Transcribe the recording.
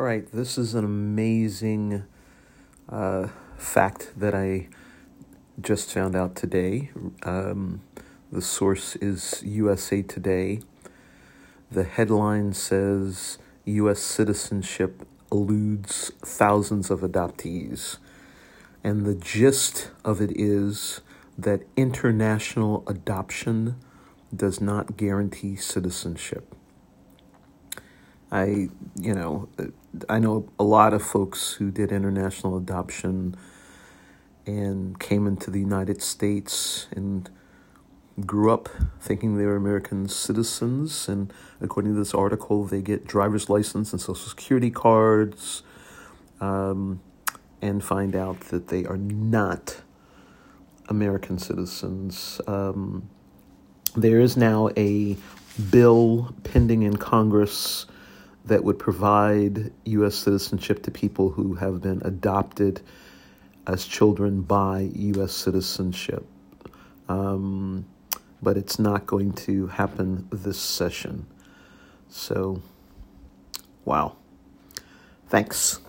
All right, this is an amazing uh, fact that I just found out today. Um, the source is USA Today. The headline says U.S. citizenship eludes thousands of adoptees. And the gist of it is that international adoption does not guarantee citizenship. I, you know, I know a lot of folks who did international adoption and came into the United States and grew up thinking they were American citizens. And according to this article, they get driver's license and social security cards um, and find out that they are not American citizens. Um, there is now a bill pending in Congress that would provide U.S. citizenship to people who have been adopted as children by U.S. citizenship. Um, but it's not going to happen this session. So, wow. Thanks.